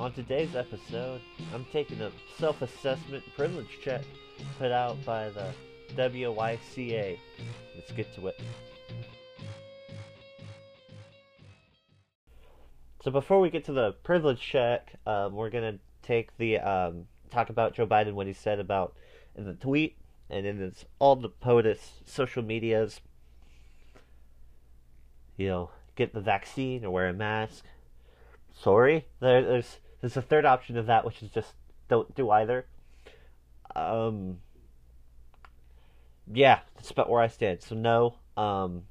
On today's episode, I'm taking a self assessment privilege check put out by the WYCA. Let's get to it. So, before we get to the privilege check, um, we're going to take the um, talk about Joe Biden, what he said about in the tweet and in his, all the POTUS social medias. You know, get the vaccine or wear a mask. Sorry, there, there's there's a third option of that, which is just don't do either. Um, yeah, that's about where I stand. So no, um,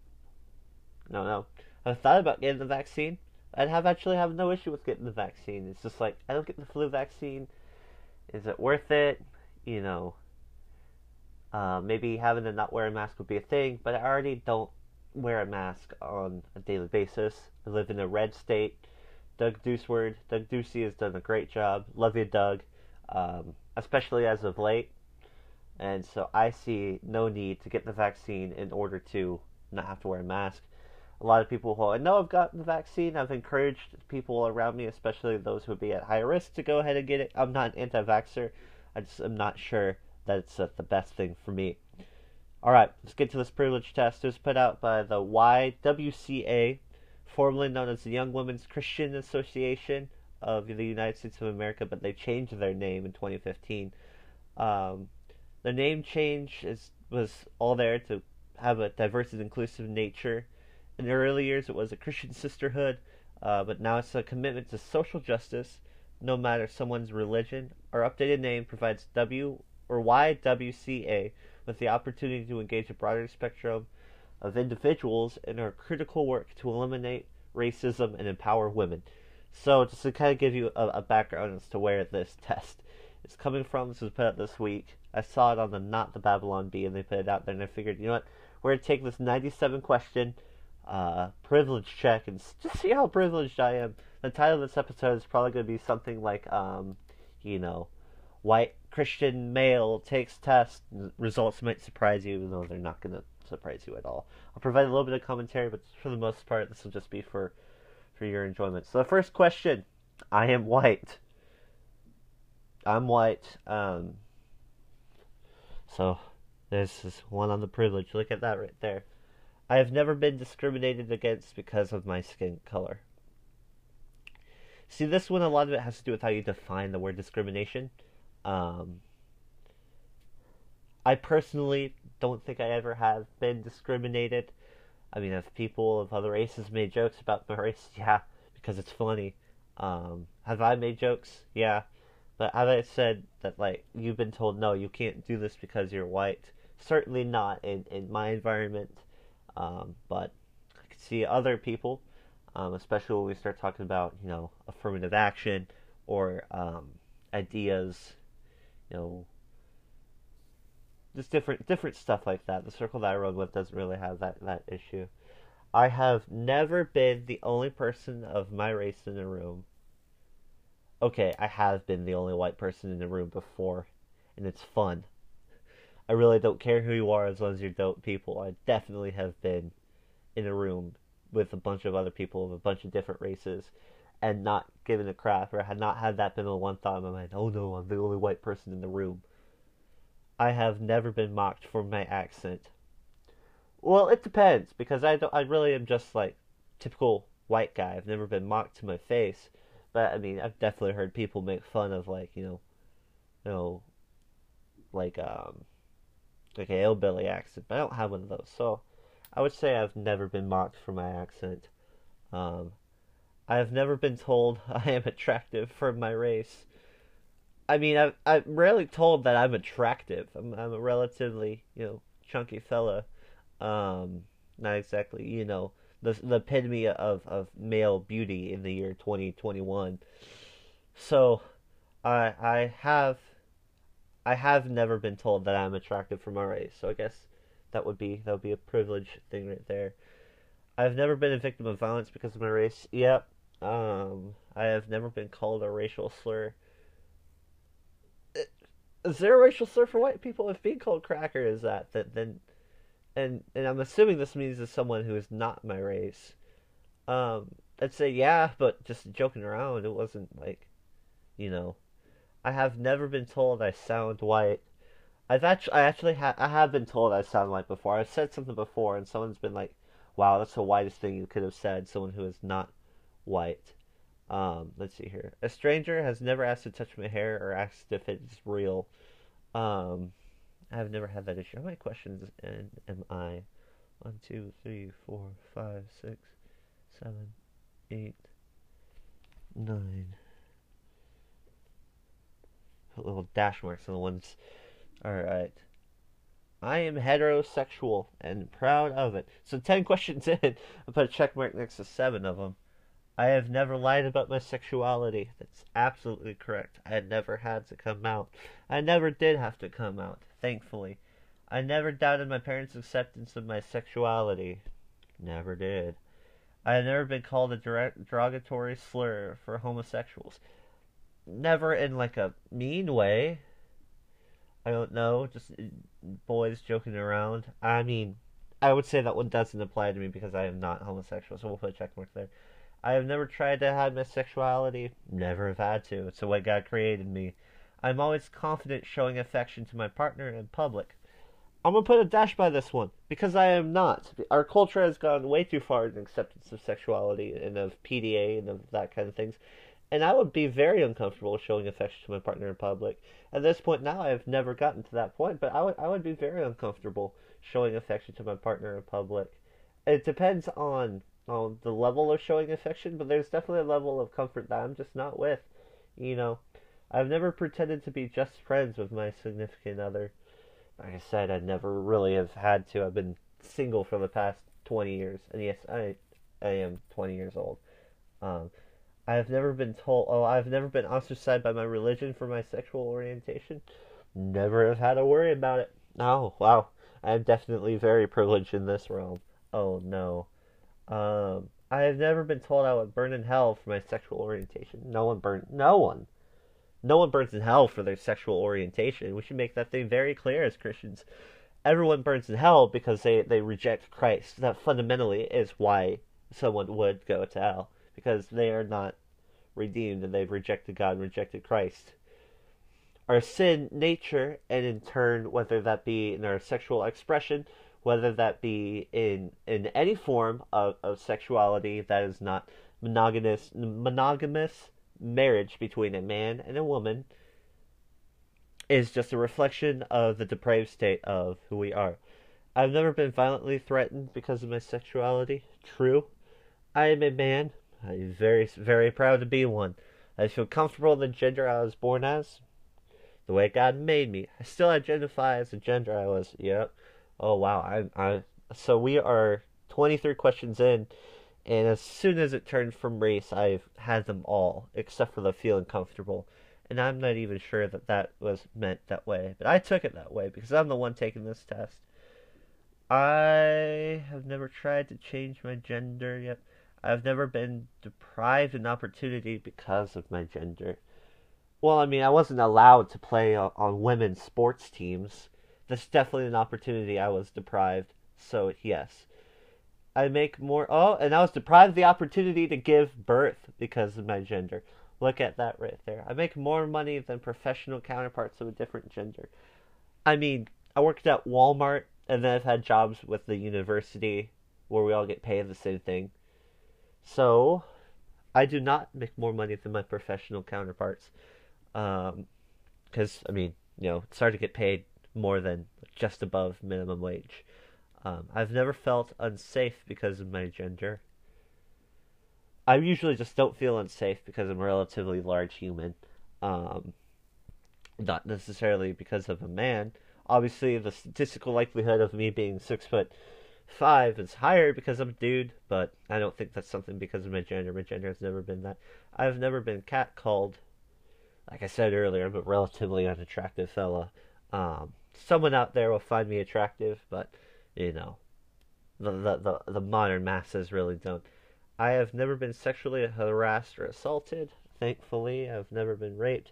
no, no. I've thought about getting the vaccine. I'd have actually have no issue with getting the vaccine. It's just like I don't get the flu vaccine. Is it worth it? You know, uh, maybe having to not wear a mask would be a thing, but I already don't wear a mask on a daily basis. I live in a red state. Doug Deuceward, Doug Ducey has done a great job. Love you, Doug. Um, especially as of late. And so I see no need to get the vaccine in order to not have to wear a mask. A lot of people who I know have gotten the vaccine, I've encouraged people around me, especially those who would be at high risk, to go ahead and get it. I'm not an anti vaxxer. I just am not sure that it's uh, the best thing for me. All right, let's get to this privilege test. It was put out by the YWCA, formerly known as the Young Women's Christian Association of the United States of America, but they changed their name in 2015. Um, the name change is was all there to have a diverse and inclusive nature. In the early years, it was a Christian sisterhood, uh, but now it's a commitment to social justice, no matter someone's religion. Our updated name provides W or YWCA with the opportunity to engage a broader spectrum of individuals in our critical work to eliminate racism and empower women. So, just to kind of give you a, a, background as to where this test is coming from, this was put out this week. I saw it on the Not the Babylon Bee, and they put it out there, and I figured, you know what, we're going to take this 97 question uh, privilege check and just see how privileged I am. The title of this episode is probably going to be something like, um, you know, white Christian male takes test. Results might surprise you, even though they're not going to surprise you at all. I'll provide a little bit of commentary, but for the most part, this will just be for for your enjoyment. So the first question: I am white. I'm white. Um, so there's this one on the privilege. Look at that right there. I have never been discriminated against because of my skin color. See, this one, a lot of it has to do with how you define the word discrimination. Um, I personally don't think I ever have been discriminated. I mean, if people of other races made jokes about my race, yeah, because it's funny. Um, have I made jokes? Yeah. But have I said that, like, you've been told, no, you can't do this because you're white? Certainly not in, in my environment. Um, but I can see other people, um, especially when we start talking about, you know, affirmative action or um, ideas you know, just different different stuff like that. The circle that I run with doesn't really have that that issue. I have never been the only person of my race in the room. Okay, I have been the only white person in the room before, and it's fun. I really don't care who you are as long as you're dope people. I definitely have been in a room with a bunch of other people of a bunch of different races and not given a crap, or had not had that been the one thought in my mind, oh no, I'm the only white person in the room. I have never been mocked for my accent. Well, it depends because I don't. I really am just like typical white guy. I've never been mocked to my face, but I mean, I've definitely heard people make fun of like you know, you know, like um, like a hillbilly accent. But I don't have one of those, so I would say I've never been mocked for my accent. Um, I have never been told I am attractive for my race. I mean, I, I'm rarely told that I'm attractive. I'm, I'm a relatively, you know, chunky fella. Um, not exactly, you know, the the epitome of, of male beauty in the year 2021. So, I I have I have never been told that I'm attractive for my race. So I guess that would be that would be a privilege thing right there. I've never been a victim of violence because of my race. Yep, um, I have never been called a racial slur. A racial slur for white people? If being called cracker is that, that then, and and I'm assuming this means as someone who is not my race. Um, I'd say yeah, but just joking around. It wasn't like, you know, I have never been told I sound white. I've actually, I actually ha- I have been told I sound white before. I've said something before, and someone's been like, "Wow, that's the whitest thing you could have said." Someone who is not white. Um, let's see here. A stranger has never asked to touch my hair or asked if it's real. Um, I've never had that issue. How many questions in, am I? One, two, three, four, five, six, seven, eight, nine. Put little dash marks on the ones. Alright. I am heterosexual and proud of it. So 10 questions in, I put a check mark next to 7 of them. I have never lied about my sexuality. That's absolutely correct. I had never had to come out. I never did have to come out, thankfully. I never doubted my parents' acceptance of my sexuality. Never did. I have never been called a derogatory slur for homosexuals. Never in like a mean way. I don't know, just uh, boys joking around. I mean, I would say that one doesn't apply to me because I am not homosexual, so we'll put a check mark there. I have never tried to hide my sexuality. Never have had to. It's the way God created me. I'm always confident showing affection to my partner in public. I'm gonna put a dash by this one because I am not. Our culture has gone way too far in acceptance of sexuality and of PDA and of that kind of things, and I would be very uncomfortable showing affection to my partner in public. At this point now, I have never gotten to that point, but I would I would be very uncomfortable showing affection to my partner in public. It depends on on the level of showing affection, but there's definitely a level of comfort that I'm just not with. You know, I've never pretended to be just friends with my significant other. Like I said, I never really have had to. I've been single for the past 20 years, and yes, I I am 20 years old. Um, I have never been told. Oh, I've never been ostracized by my religion for my sexual orientation. Never have had to worry about it. Oh, wow. I am definitely very privileged in this realm. Oh no. Um, I have never been told I would burn in hell for my sexual orientation. No one burned. No one. No one burns in hell for their sexual orientation. We should make that thing very clear as Christians. Everyone burns in hell because they, they reject Christ. That fundamentally is why someone would go to hell because they are not redeemed and they've rejected God and rejected Christ. Our sin nature, and in turn, whether that be in our sexual expression, whether that be in in any form of, of sexuality that is not monogamous monogamous marriage between a man and a woman is just a reflection of the depraved state of who we are. I've never been violently threatened because of my sexuality. True. I am a man I'm very, very proud to be one. I feel comfortable in the gender I was born as, the way God made me. I still identify as the gender I was. Yep. Oh wow. I, I. So we are 23 questions in, and as soon as it turned from race, I've had them all except for the feeling comfortable. And I'm not even sure that that was meant that way, but I took it that way because I'm the one taking this test. I have never tried to change my gender yet. I've never been deprived an opportunity because of my gender. Well, I mean, I wasn't allowed to play on, on women's sports teams. That's definitely an opportunity I was deprived. So, yes. I make more. Oh, and I was deprived the opportunity to give birth because of my gender. Look at that right there. I make more money than professional counterparts of a different gender. I mean, I worked at Walmart, and then I've had jobs with the university where we all get paid the same thing. So, I do not make more money than my professional counterparts. Because, um, I mean, you know, it's hard to get paid more than just above minimum wage. Um, I've never felt unsafe because of my gender. I usually just don't feel unsafe because I'm a relatively large human. Um, not necessarily because of a man. Obviously, the statistical likelihood of me being six foot five is higher because I'm a dude, but I don't think that's something because of my gender. My gender has never been that. I've never been catcalled. Like I said earlier, I'm a relatively unattractive fella. Um, someone out there will find me attractive, but you know, the, the the the modern masses really don't. I have never been sexually harassed or assaulted. Thankfully, I've never been raped.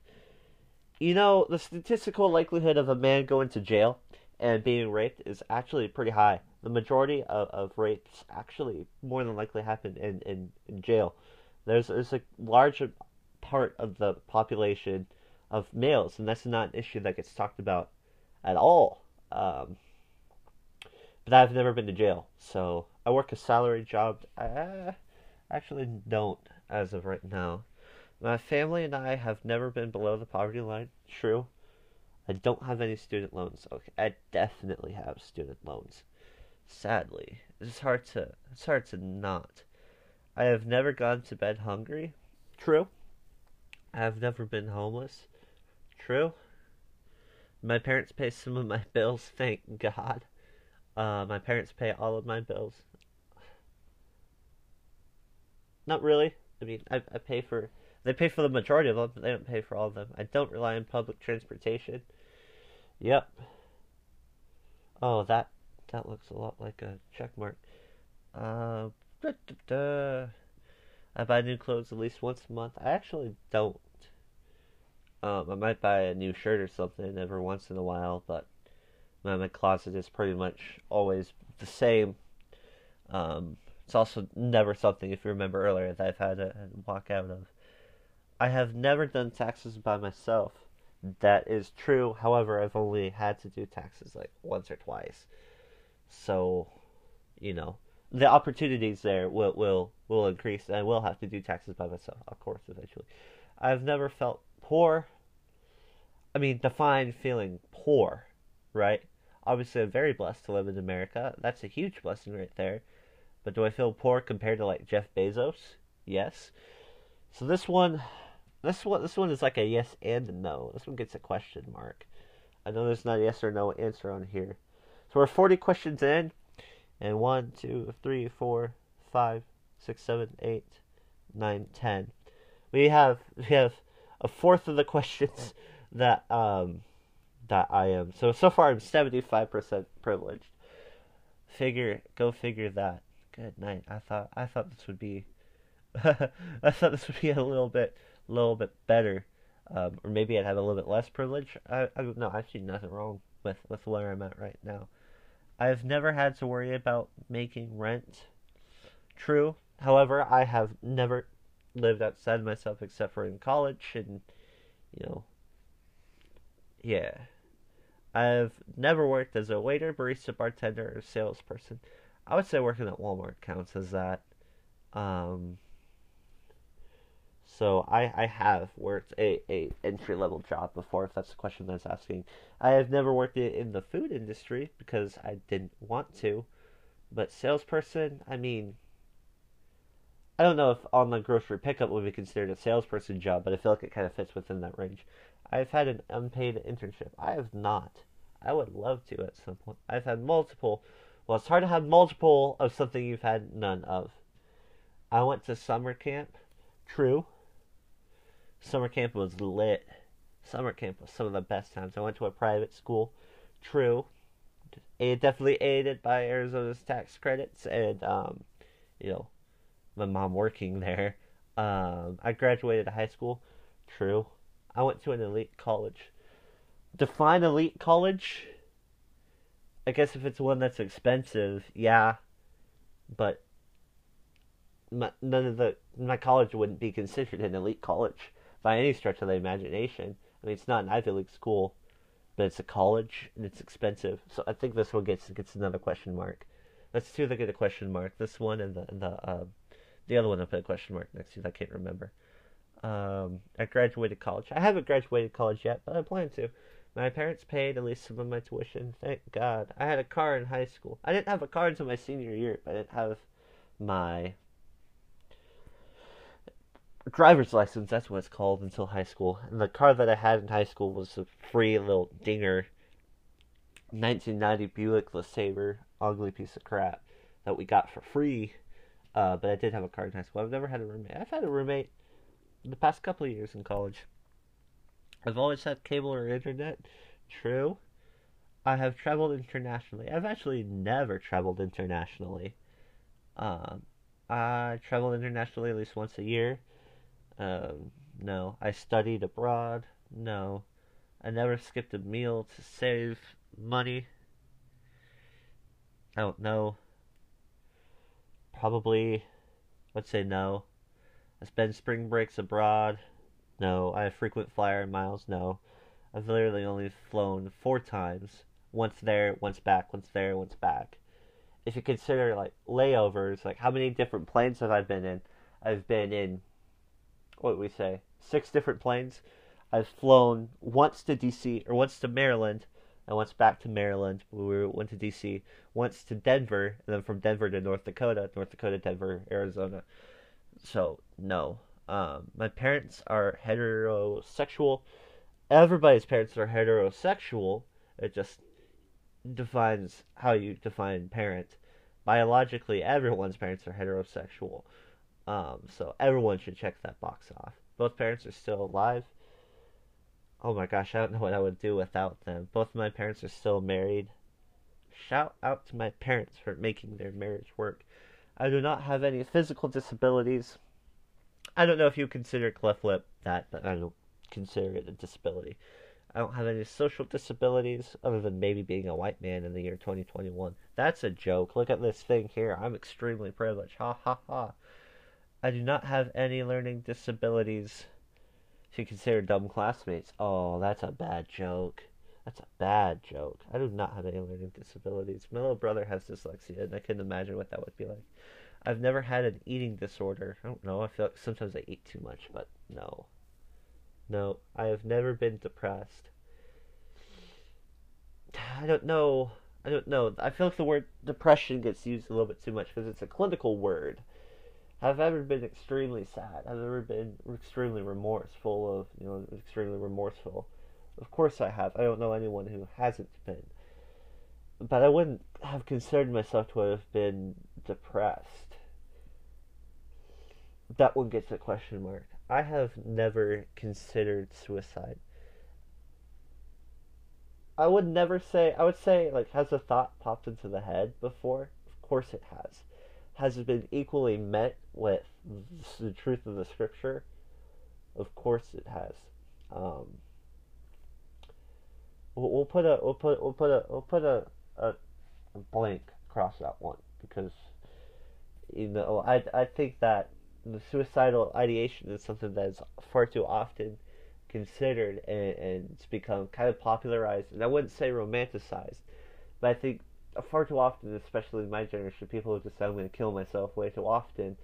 You know, the statistical likelihood of a man going to jail and being raped is actually pretty high the majority of, of rapes actually more than likely happen in, in, in jail. There's there's a large part of the population of males, and that's not an issue that gets talked about at all. Um, but I've never been to jail, so I work a salary job. I actually don't as of right now. My family and I have never been below the poverty line. True. I don't have any student loans. Okay, I definitely have student loans. Sadly, it's hard to it's hard to not. I have never gone to bed hungry. True. I have never been homeless. True. My parents pay some of my bills, thank God. Uh, my parents pay all of my bills. Not really. I mean, I, I pay for they pay for the majority of them, but they don't pay for all of them. I don't rely on public transportation. Yep. Oh, that that looks a lot like a check mark. Uh, da, da, da. I buy new clothes at least once a month. I actually don't. Um, I might buy a new shirt or something every once in a while, but my, closet is pretty much always the same. Um, it's also never something, if you remember earlier, that I've had to walk out of. I have never done taxes by myself. That is true. However, I've only had to do taxes like once or twice. So, you know, the opportunities there will will will increase, and I will have to do taxes by myself, of course, eventually. I've never felt poor. I mean, define feeling poor, right? Obviously, I'm very blessed to live in America. That's a huge blessing right there. But do I feel poor compared to like Jeff Bezos? Yes. So this one, this one, this one is like a yes and no. This one gets a question mark. I know there's not a yes or no answer on here. So we're 40 questions in, and one, two, three, four, five, six, seven, eight, nine, ten. We have we have a fourth of the questions that um that I am. So so far I'm 75% privileged. Figure go figure that. Good night. I thought I thought this would be I thought this would be a little bit little bit better. Um, or maybe I'd have a little bit less privilege. I, I no, I see nothing wrong with with where I'm at right now. I've never had to worry about making rent. True. However, I have never lived outside myself except for in college and you know yeah. I've never worked as a waiter, barista, bartender, or salesperson. I would say working at Walmart counts as that. Um, so I, I have worked a, a entry level job before, if that's the question that's asking. I have never worked in the food industry because I didn't want to. But salesperson, I mean, I don't know if online grocery pickup would be considered a salesperson job, but I feel like it kind of fits within that range. I've had an unpaid internship. I have not. I would love to at some point. I've had multiple. Well, it's hard to have multiple of something you've had none of. I went to summer camp. True. Summer camp was lit. Summer camp was some of the best times. I went to a private school. True. It definitely aided by Arizona's tax credits and, um, you know, my mom working there. Um, I graduated high school. True. I went to an elite college. Define elite college. I guess if it's one that's expensive, yeah. But my, none of the my college wouldn't be considered an elite college by any stretch of the imagination. I mean, it's not an Ivy League school, but it's a college and it's expensive. So I think this one gets gets another question mark. That's two that get a question mark. This one and the and the uh, the other one I put a question mark next to. I can't remember. Um, I graduated college. I haven't graduated college yet, but I plan to. My parents paid at least some of my tuition. Thank God. I had a car in high school. I didn't have a car until my senior year, but I didn't have my driver's license. That's what it's called until high school. And the car that I had in high school was a free little dinger, 1990 Buick LeSabre, ugly piece of crap that we got for free. Uh, but I did have a car in high school. I've never had a roommate. I've had a roommate the past couple of years in college. I've always had cable or internet. True. I have traveled internationally. I've actually never traveled internationally. Um, I traveled internationally at least once a year. Um, no. I studied abroad. No. I never skipped a meal to save money. I don't know. Probably, let's say no. I spend spring breaks abroad. No. I have frequent flyer miles? No. I've literally only flown four times. Once there, once back, once there, once back. If you consider like layovers, like how many different planes have I been in? I've been in what we say? Six different planes. I've flown once to DC or once to Maryland and once back to Maryland. We went to DC, once to Denver, and then from Denver to North Dakota, North Dakota, Denver, Arizona. So no, um, my parents are heterosexual. Everybody's parents are heterosexual. It just defines how you define parent. Biologically, everyone's parents are heterosexual. Um, so everyone should check that box off. Both parents are still alive. Oh my gosh, I don't know what I would do without them. Both of my parents are still married. Shout out to my parents for making their marriage work. I do not have any physical disabilities. I don't know if you consider cleft lip that, but I don't consider it a disability. I don't have any social disabilities other than maybe being a white man in the year 2021. That's a joke. Look at this thing here. I'm extremely privileged. Ha ha ha. I do not have any learning disabilities to consider dumb classmates. Oh, that's a bad joke. That's a bad joke. I do not have any learning disabilities. My little brother has dyslexia, and I can imagine what that would be like. I've never had an eating disorder. I don't know. I feel like sometimes I eat too much, but no. No, I have never been depressed. I don't know. I don't know. I feel like the word depression gets used a little bit too much because it's a clinical word. Have ever been extremely sad? Have ever been extremely remorseful of, you know, extremely remorseful? Of course I have. I don't know anyone who hasn't been. But I wouldn't have considered myself to have been depressed. That one gets a question mark. I have never considered suicide. I would never say, I would say, like, has a thought popped into the head before? Of course it has has it been equally met with the truth of the scripture? Of course it has. Um, we'll, we'll, put a we'll put we'll put a we'll put a, a, blank across that one because you know I I think that the suicidal ideation is something that is far too often considered and, and it's become kind of popularized and I wouldn't say romanticized, but I think far too often, especially in my generation, people just said I'm going to kill myself way too often,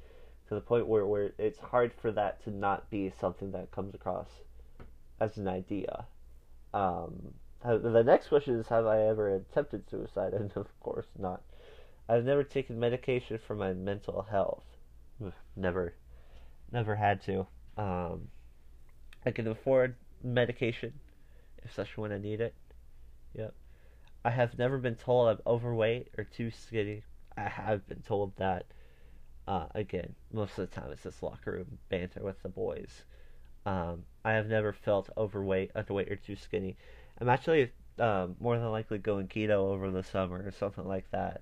to the point where where it's hard for that to not be something that comes across as an idea. Um, the next question is, have I ever attempted suicide? And of course not. I've never taken medication for my mental health. Never, never had to. Um, I can afford medication if such when I need it. Yep. I have never been told I'm overweight or too skinny. I have been told that. Uh, again, most of the time it's just locker room banter with the boys. Um, I have never felt overweight, underweight, or too skinny. I'm actually um, more than likely going keto over the summer or something like that.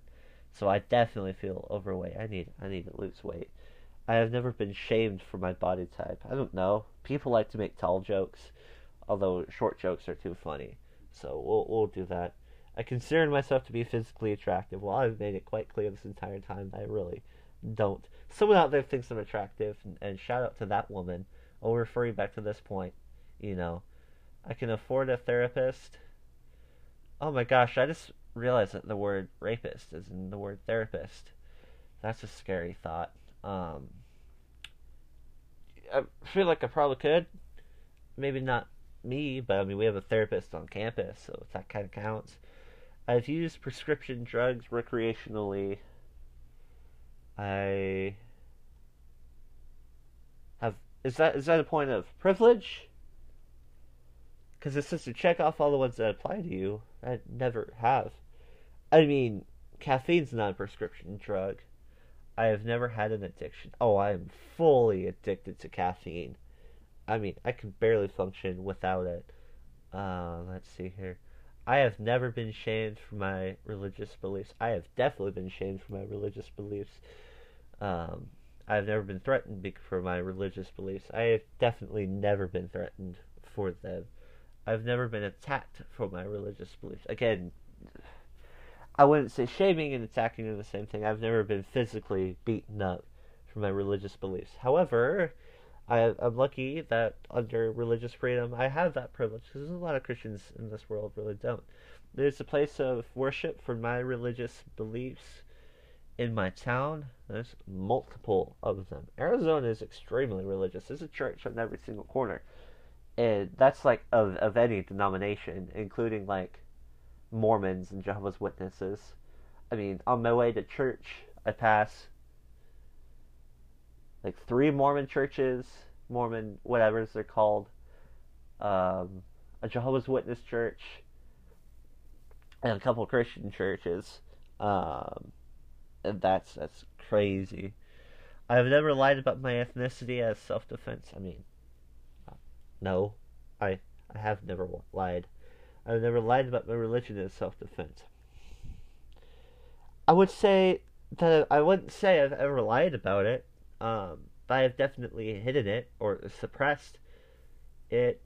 So I definitely feel overweight. I need I need to lose weight. I have never been shamed for my body type. I don't know. People like to make tall jokes, although short jokes are too funny. So we'll we'll do that. I consider myself to be physically attractive. Well, I've made it quite clear this entire time that I really don't. Someone out there thinks I'm attractive, and, shout out to that woman. I'll refer you back to this point. You know, I can afford a therapist. Oh my gosh, I just realized that the word rapist is in the word therapist. That's a scary thought. Um, I feel like I probably could. Maybe not me, but I mean, we have a therapist on campus, so that kind of counts. I've used prescription drugs recreationally. I have is that is that a point of privilege? Because it's just to check off all the ones that apply to you. I never have. I mean, caffeine's not a prescription drug. I have never had an addiction. Oh, I am fully addicted to caffeine. I mean, I can barely function without it. Uh, let's see here. I have never been shamed for my religious beliefs. I have definitely been shamed for my religious beliefs. Um, I've never been threatened for my religious beliefs. I have definitely never been threatened for them. I've never been attacked for my religious beliefs. Again, I wouldn't say shaming and attacking are the same thing. I've never been physically beaten up for my religious beliefs. However, I, I'm lucky that under religious freedom I have that privilege because a lot of Christians in this world really don't. There's a place of worship for my religious beliefs in my town. There's multiple of them. Arizona is extremely religious. There's a church on every single corner, and that's like of of any denomination, including like Mormons and Jehovah's Witnesses. I mean, on my way to church, I pass like three Mormon churches, Mormon whatever they're called, um, a Jehovah's Witness church, and a couple Christian churches. Um, and that's that's crazy. I've never lied about my ethnicity as self defense. I mean, no, I I have never lied. I've never lied about my religion as self defense. I would say that I wouldn't say I've ever lied about it. Um, but I have definitely hidden it or suppressed it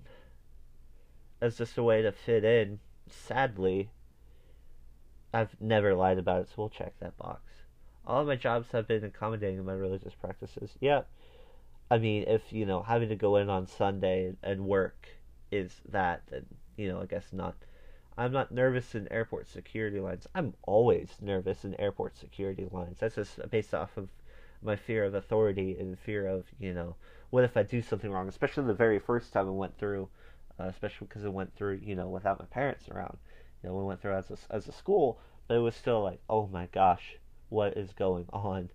as just a way to fit in. Sadly, I've never lied about it, so we'll check that box. All of my jobs have been accommodating my religious practices. Yeah. I mean, if, you know, having to go in on Sunday and work is that, then, you know, I guess not. I'm not nervous in airport security lines. I'm always nervous in airport security lines. That's just based off of my fear of authority and fear of you know what if I do something wrong, especially the very first time I went through, uh, especially because I went through you know without my parents around. You know, we went through as a, as a school, but it was still like, oh my gosh, what is going on?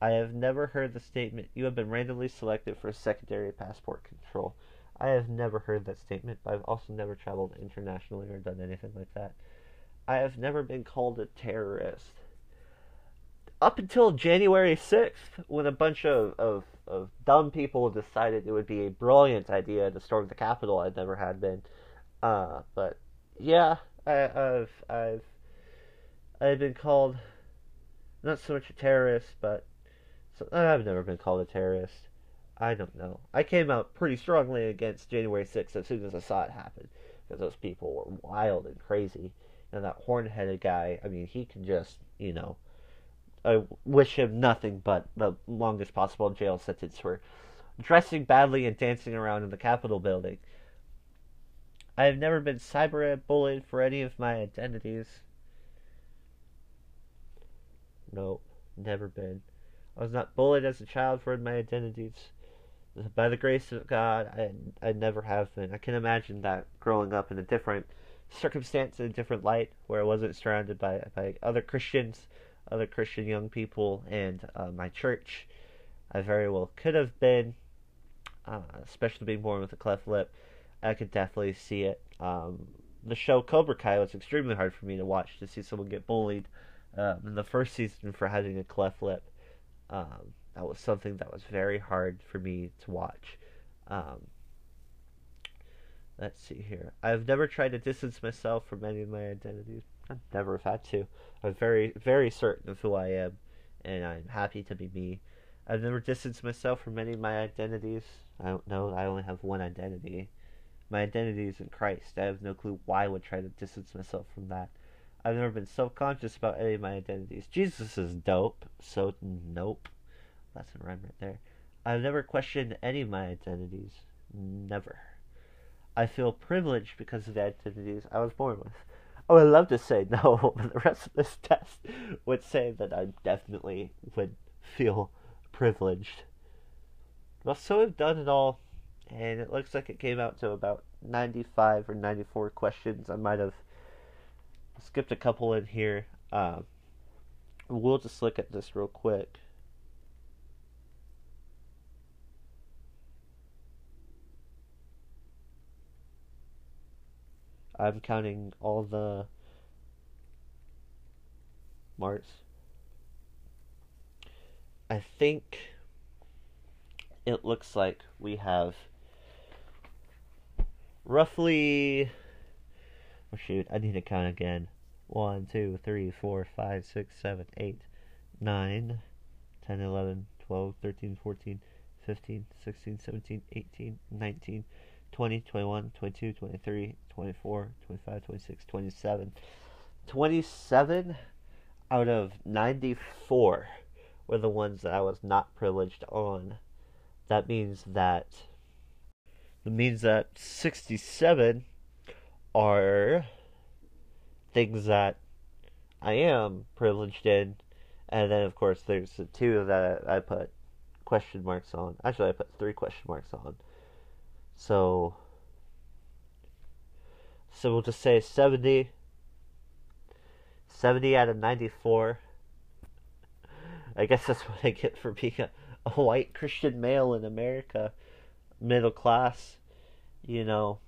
I have never heard the statement, you have been randomly selected for secondary passport control. I have never heard that statement, but I've also never traveled internationally or done anything like that. I have never been called a terrorist up until January 6th, when a bunch of, of, of dumb people decided it would be a brilliant idea to storm the Capitol, I never had been. Uh, but yeah, I, have I've I've been called not so much a terrorist, but so, I've never been called a terrorist. I don't know. I came out pretty strongly against January 6th as soon as I saw it happen because those people were wild and crazy. And that horn-headed guy, I mean, he can just, you know, I wish him nothing but the longest possible jail sentence for dressing badly and dancing around in the Capitol building. I have never been cyber bullied for any of my identities. Nope, never been. I was not bullied as a child for my identities. By the grace of God, I, I never have been. I can imagine that growing up in a different circumstance, in a different light, where I wasn't surrounded by, by other Christians other Christian young people and uh, my church. I very well could have been, uh, especially being born with a cleft lip. I could definitely see it. Um, the show Cobra Kai was extremely hard for me to watch to see someone get bullied um, in the first season for having a cleft lip. Um, that was something that was very hard for me to watch. Um, let's see here. I've never tried to distance myself from any of my identities. I never have had to. I'm very, very certain of who I am, and I'm happy to be me. I've never distanced myself from any of my identities. I don't know. I only have one identity. My identity is in Christ. I have no clue why I would try to distance myself from that. I've never been self conscious about any of my identities. Jesus is dope, so nope. That's a rhyme right there. I've never questioned any of my identities. Never. I feel privileged because of the identities I was born with. I would love to say no, but the rest of this test would say that I definitely would feel privileged. Well, so we've done it all, and it looks like it came out to about 95 or 94 questions. I might have skipped a couple in here. Um, we'll just look at this real quick. I'm counting all the marks. I think it looks like we have roughly. Oh shoot, I need to count again. 1, 2, 3, 4, 5, 6, 7, 8, 9, 10, 11, 12, 13, 14, 15, 16, 17, 18, 19, 20, 21, 22, 23, 24, 25, 26, 27. 27 out of 94 were the ones that I was not privileged on. that means that it means that 67 are things that I am privileged in, and then of course there's the two that I put question marks on. Actually, I put three question marks on. So, so we'll just say 70, 70 out of 94. I guess that's what I get for being a, a white Christian male in America, middle class. You know,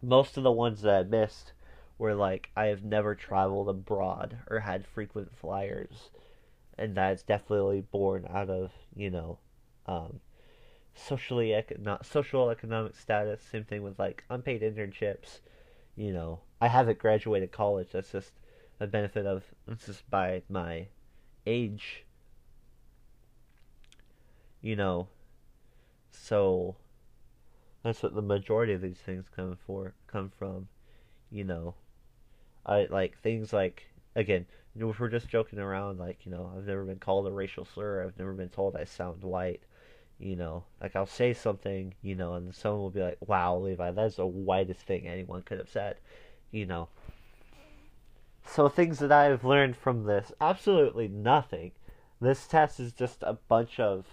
most of the ones that I missed were like I have never traveled abroad or had frequent flyers, and that's definitely born out of you know, um, socially econo- social economic status. Same thing with like unpaid internships. You know, I haven't graduated college. That's just a benefit of it's just by my age. You know, so that's what the majority of these things come for come from. You know, I like things like again, if we're just joking around, like you know, I've never been called a racial slur. I've never been told I sound white. You know, like I'll say something, you know, and someone will be like, "Wow, Levi, that's the whitest thing anyone could have said." You know. So things that I have learned from this, absolutely nothing. This test is just a bunch of,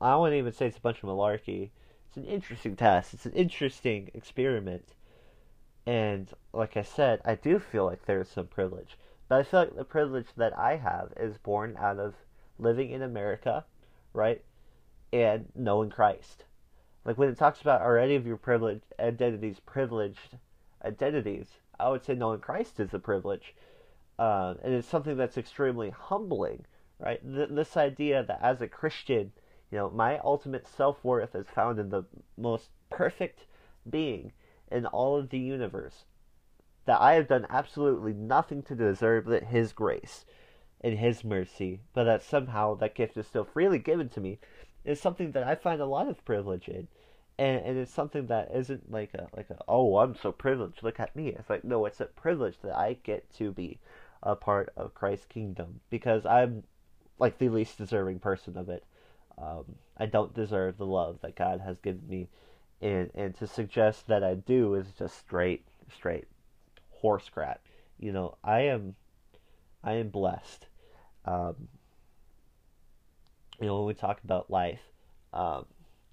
I wouldn't even say it's a bunch of malarkey. It's an interesting test. It's an interesting experiment and like I said, I do feel like there's some privilege. But I feel like the privilege that I have is born out of living in America, right? And knowing Christ. Like when it talks about are any of your privileged identities privileged identities, I would say knowing Christ is a privilege. Uh, and it's something that's extremely humbling, right? Th- this idea that as a Christian, you know, my ultimate self worth is found in the most perfect being in all of the universe that I have done absolutely nothing to deserve that His grace and His mercy, but that somehow that gift is still freely given to me, is something that I find a lot of privilege in. And, and it's something that isn't like a like a oh I'm so privileged look at me it's like no it's a privilege that I get to be a part of Christ's kingdom because I'm like the least deserving person of it um, I don't deserve the love that God has given me and and to suggest that I do is just straight straight horse crap. You know, I am I am blessed. Um, you know, when we talk about life, um,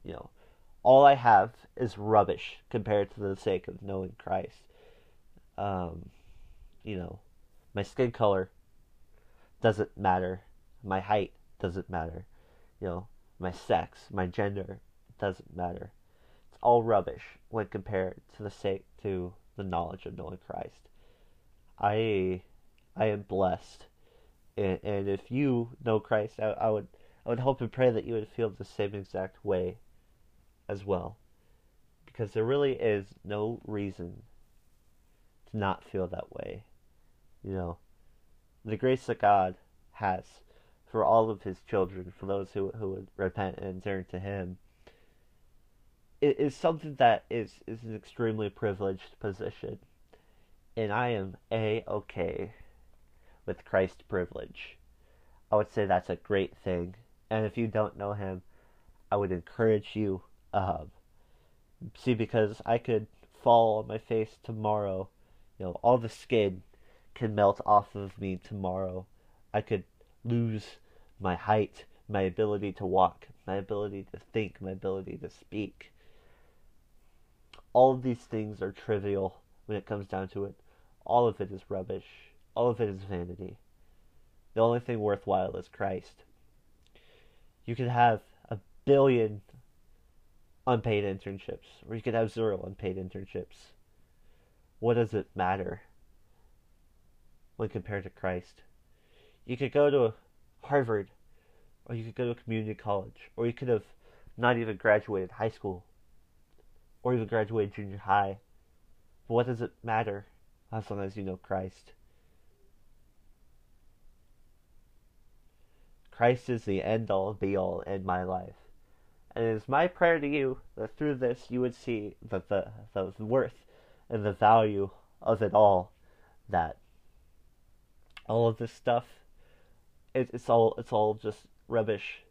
you know, all I have is rubbish compared to the sake of knowing Christ. Um, you know, my skin color doesn't matter. My height doesn't matter. You know, my sex, my gender doesn't matter It's all rubbish when compared to the sake to the knowledge of knowing Christ. I I am blessed, and, and if you know Christ, I, I would I would hope and pray that you would feel the same exact way as well, because there really is no reason to not feel that way. You know, the grace that God has for all of His children, for those who who would repent and turn to Him it is something that is is an extremely privileged position, and I am a okay with Christ's privilege. I would say that's a great thing, and if you don't know Him, I would encourage you. Um, see, because I could fall on my face tomorrow, you know, all the skin can melt off of me tomorrow. I could lose my height, my ability to walk, my ability to think, my ability to speak all of these things are trivial when it comes down to it. All of it is rubbish. All of it is vanity. The only thing worthwhile is Christ. You could have a billion unpaid internships, or you could have zero unpaid internships. What does it matter when compared to Christ? You could go to Harvard, or you could go to a community college, or you could have not even graduated high school or even graduated junior high. But what does it matter as long as you know Christ? Christ is the end all be all in my life. And it is my prayer to you that through this you would see that the, the worth and the value of it all. That all of this stuff, it, it's all it's all just rubbish.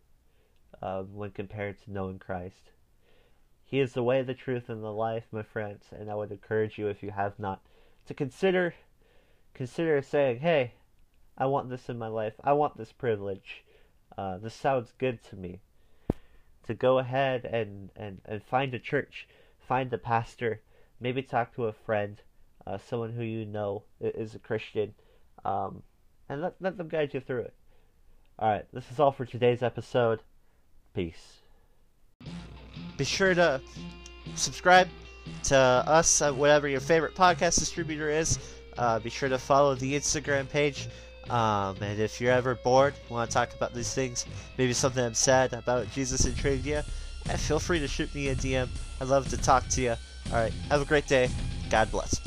uh, when compared to knowing Christ. He is the way, the truth, and the life, my friends, and I would encourage you, if you have not, to consider consider saying, "Hey, I want this in my life. I want this privilege. Uh, this sounds good to me." To go ahead and, and, and find a church, find a pastor, maybe talk to a friend, uh, someone who you know is a Christian, um, and let, let them guide you through it. Alright, this is all for today's episode. Peace. Be sure to subscribe to us at whatever your favorite podcast distributor is. Uh, be sure to follow the Instagram page. Um, and if you're ever bored, want to talk about these things, maybe something I'm sad about Jesus intrigued you, eh, feel free to shoot me a DM. I'd love to talk to you. Alright, have a great day. God bless.